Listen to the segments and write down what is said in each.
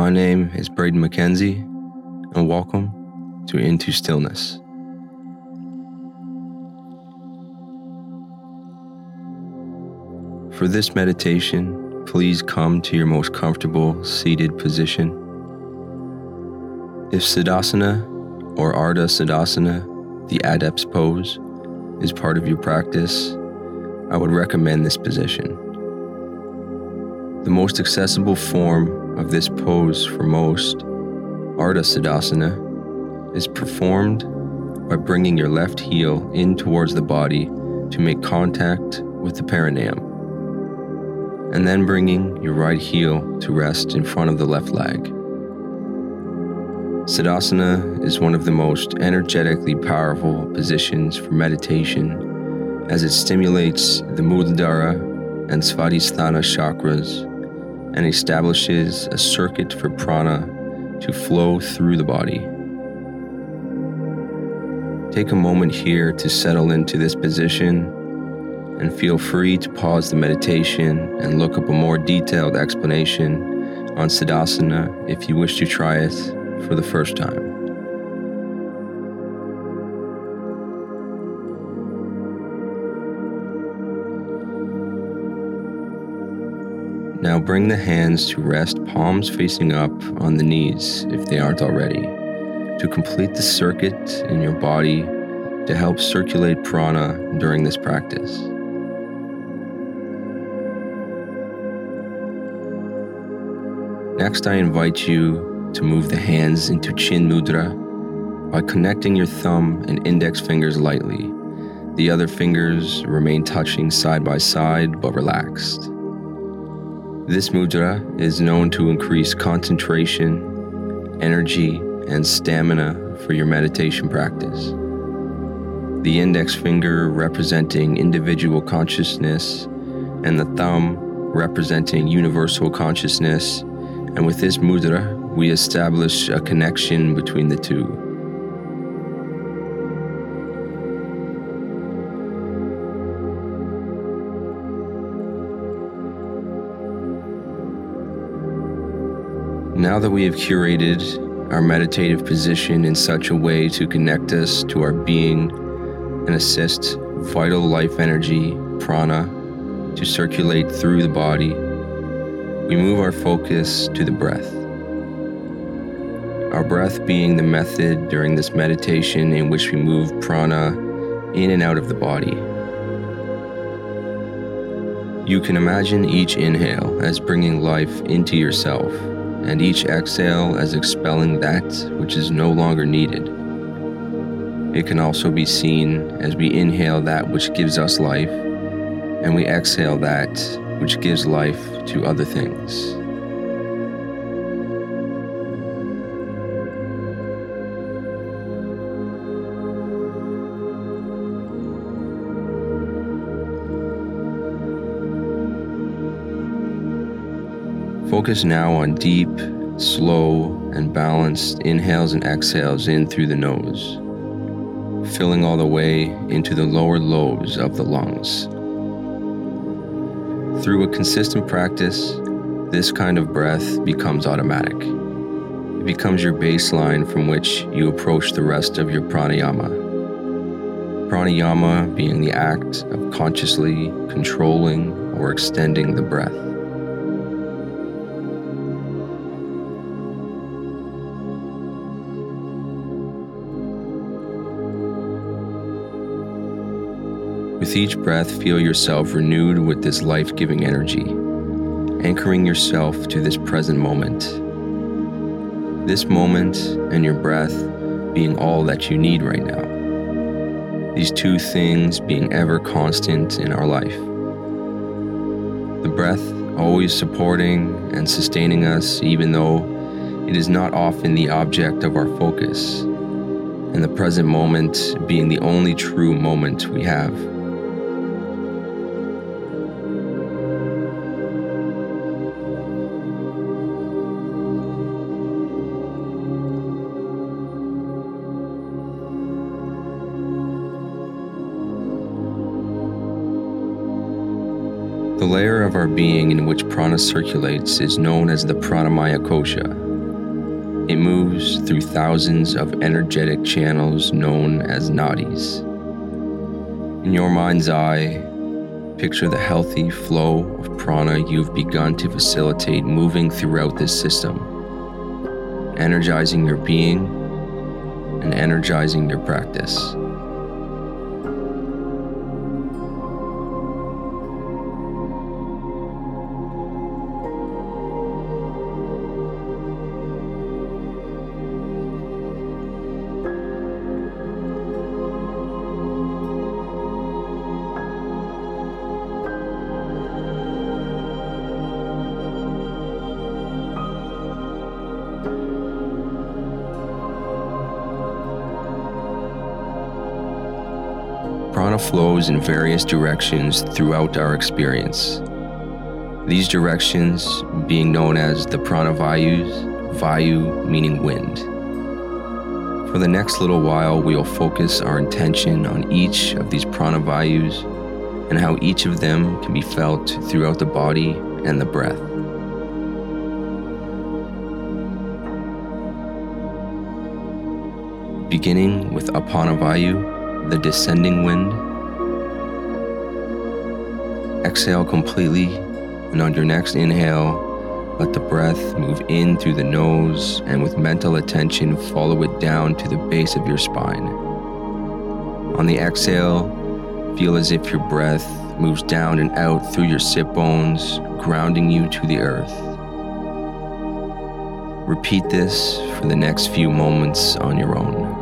My name is Braden McKenzie, and welcome to Into Stillness. For this meditation, please come to your most comfortable seated position. If Siddhasana or Ardha Siddhasana, the Adept's pose, is part of your practice, I would recommend this position. The most accessible form of this pose for most, Ardha Siddhasana, is performed by bringing your left heel in towards the body to make contact with the perineum and then bringing your right heel to rest in front of the left leg. Siddhasana is one of the most energetically powerful positions for meditation as it stimulates the Muladhara and Svadhisthana chakras and establishes a circuit for prana to flow through the body. Take a moment here to settle into this position and feel free to pause the meditation and look up a more detailed explanation on Siddhasana if you wish to try it for the first time. Now bring the hands to rest palms facing up on the knees if they aren't already, to complete the circuit in your body to help circulate prana during this practice. Next, I invite you to move the hands into Chin Mudra by connecting your thumb and index fingers lightly. The other fingers remain touching side by side but relaxed. This mudra is known to increase concentration, energy, and stamina for your meditation practice. The index finger representing individual consciousness and the thumb representing universal consciousness and with this mudra, we establish a connection between the two. Now that we have curated our meditative position in such a way to connect us to our being and assist vital life energy, prana, to circulate through the body we move our focus to the breath. Our breath being the method during this meditation in which we move prana in and out of the body. You can imagine each inhale as bringing life into yourself, and each exhale as expelling that which is no longer needed. It can also be seen as we inhale that which gives us life, and we exhale that which gives life to other things. Focus now on deep, slow, and balanced inhales and exhales in through the nose, filling all the way into the lower lobes of the lungs. Through a consistent practice, this kind of breath becomes automatic. It becomes your baseline from which you approach the rest of your pranayama. Pranayama being the act of consciously controlling or extending the breath. With each breath, feel yourself renewed with this life giving energy, anchoring yourself to this present moment. This moment and your breath being all that you need right now. These two things being ever constant in our life. The breath always supporting and sustaining us, even though it is not often the object of our focus, and the present moment being the only true moment we have. The layer of our being in which prana circulates is known as the pranamaya kosha. It moves through thousands of energetic channels known as nadis. In your mind's eye, picture the healthy flow of prana you've begun to facilitate moving throughout this system, energizing your being and energizing your practice. Flows in various directions throughout our experience. These directions being known as the prana vayus, vayu meaning wind. For the next little while, we'll focus our intention on each of these prana vayus and how each of them can be felt throughout the body and the breath. Beginning with Apana Vayu, the descending wind. Exhale completely, and on your next inhale, let the breath move in through the nose and with mental attention follow it down to the base of your spine. On the exhale, feel as if your breath moves down and out through your sit bones, grounding you to the earth. Repeat this for the next few moments on your own.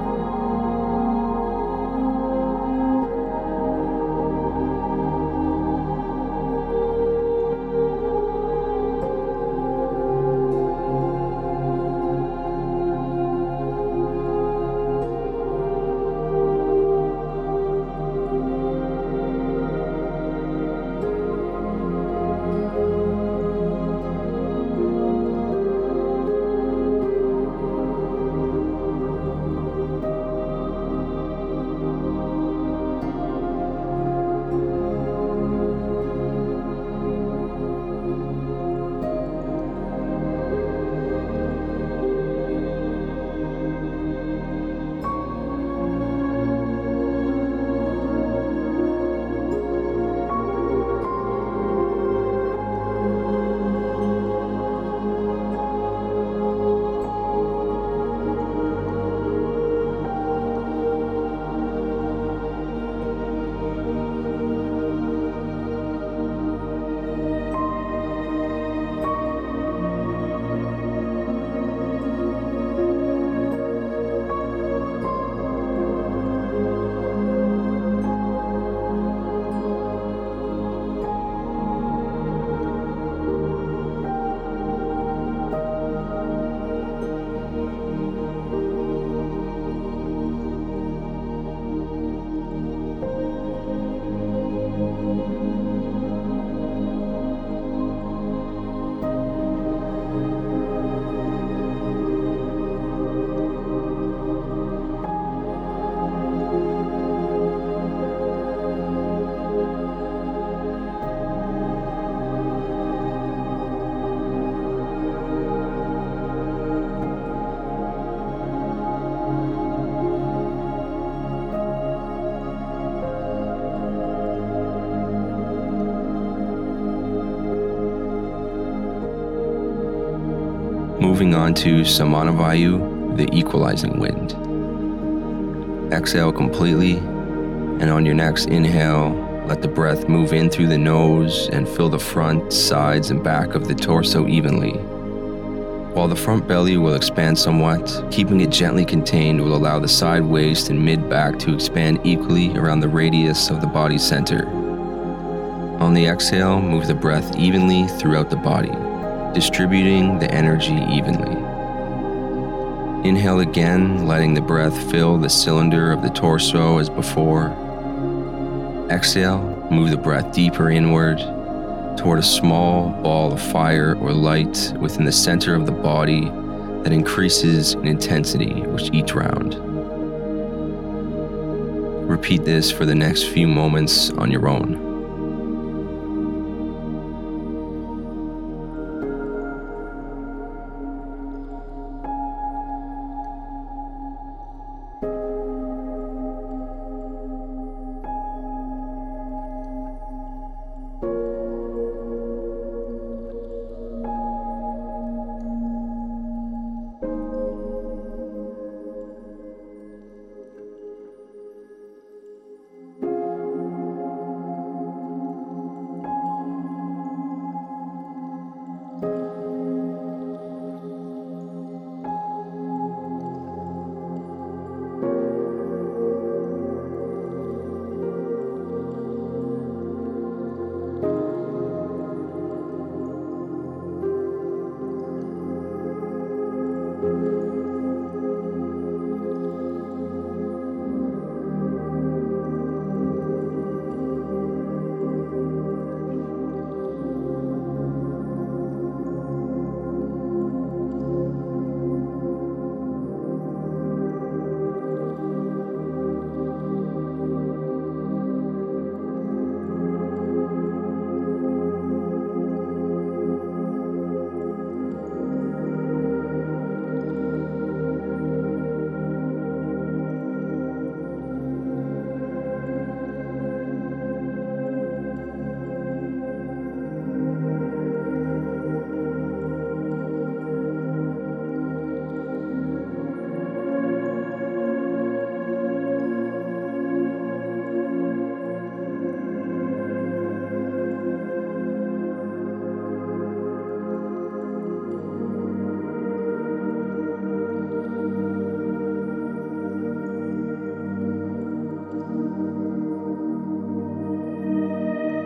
Moving on to Samanavayu, the equalizing wind. Exhale completely, and on your next inhale, let the breath move in through the nose and fill the front, sides, and back of the torso evenly. While the front belly will expand somewhat, keeping it gently contained will allow the side waist and mid back to expand equally around the radius of the body center. On the exhale, move the breath evenly throughout the body distributing the energy evenly. Inhale again, letting the breath fill the cylinder of the torso as before. Exhale, move the breath deeper inward toward a small ball of fire or light within the center of the body that increases in intensity with each round. Repeat this for the next few moments on your own.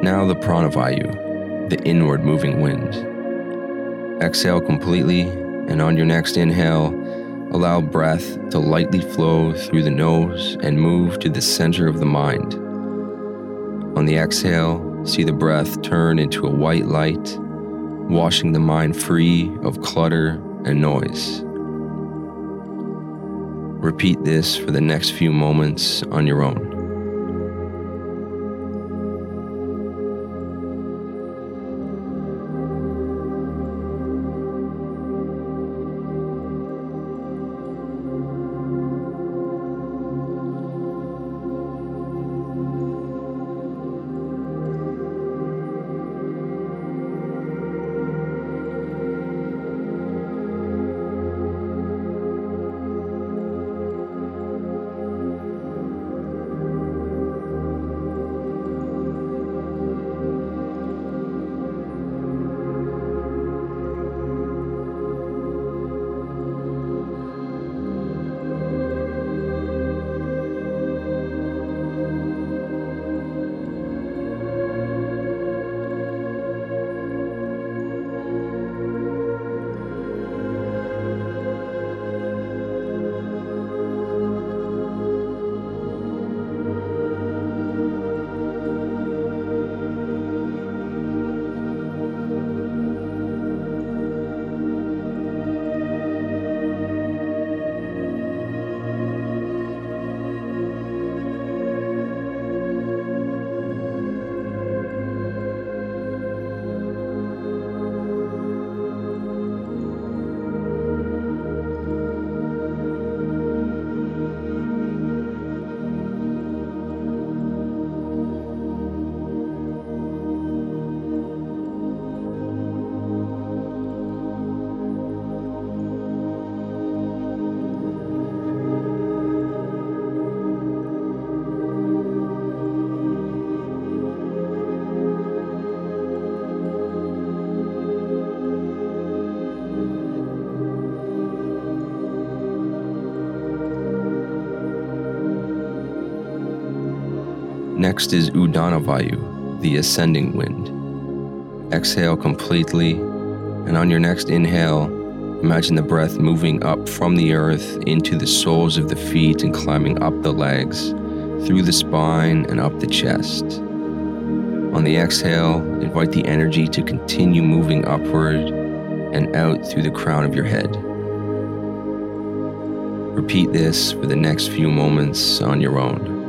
Now the pranavayu, the inward moving wind. Exhale completely, and on your next inhale, allow breath to lightly flow through the nose and move to the center of the mind. On the exhale, see the breath turn into a white light, washing the mind free of clutter and noise. Repeat this for the next few moments on your own. Next is Udana the ascending wind. Exhale completely, and on your next inhale, imagine the breath moving up from the earth into the soles of the feet and climbing up the legs, through the spine and up the chest. On the exhale, invite the energy to continue moving upward and out through the crown of your head. Repeat this for the next few moments on your own.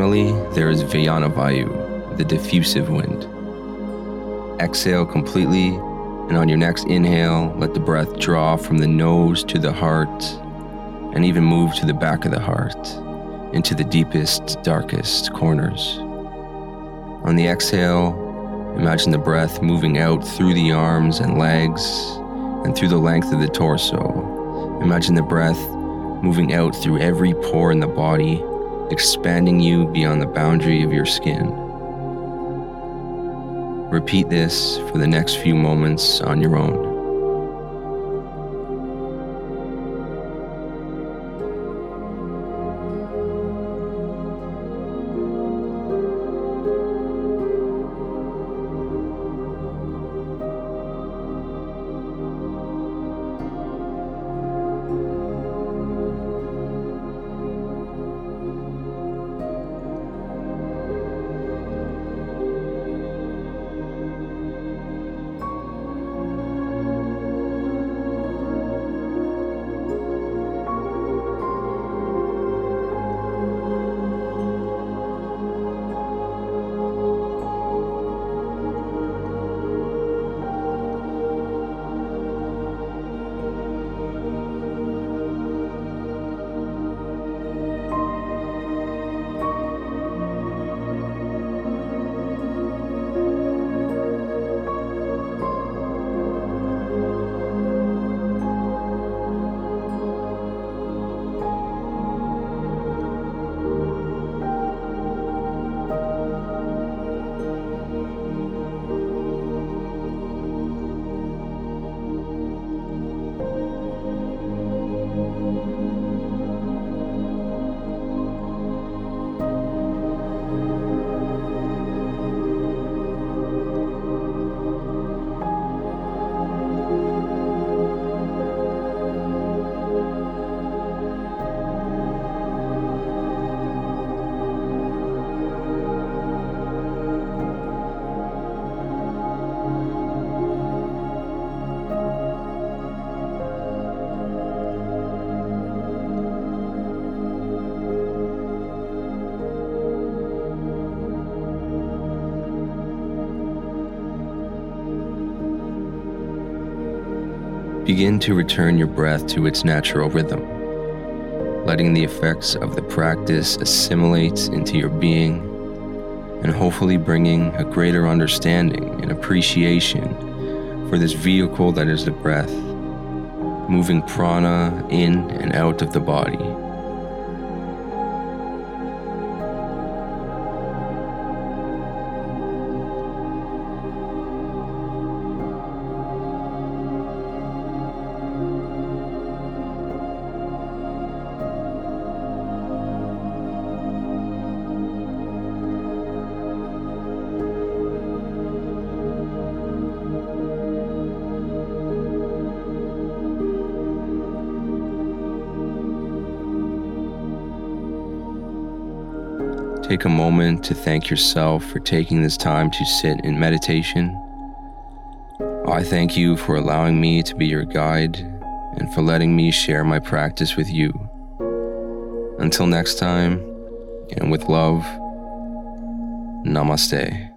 Finally, there is Vayana Vayu, the diffusive wind. exhale completely, and on your next inhale, let the breath draw from the nose to the heart and even move to the back of the heart into the deepest, darkest corners. On the exhale, imagine the breath moving out through the arms and legs and through the length of the torso. Imagine the breath moving out through every pore in the body, expanding you beyond the boundary of your skin. Repeat this for the next few moments on your own. Begin to return your breath to its natural rhythm, letting the effects of the practice assimilate into your being and hopefully bringing a greater understanding and appreciation for this vehicle that is the breath, moving prana in and out of the body. Take a moment to thank yourself for taking this time to sit in meditation. I thank you for allowing me to be your guide and for letting me share my practice with you. Until next time, and with love, namaste.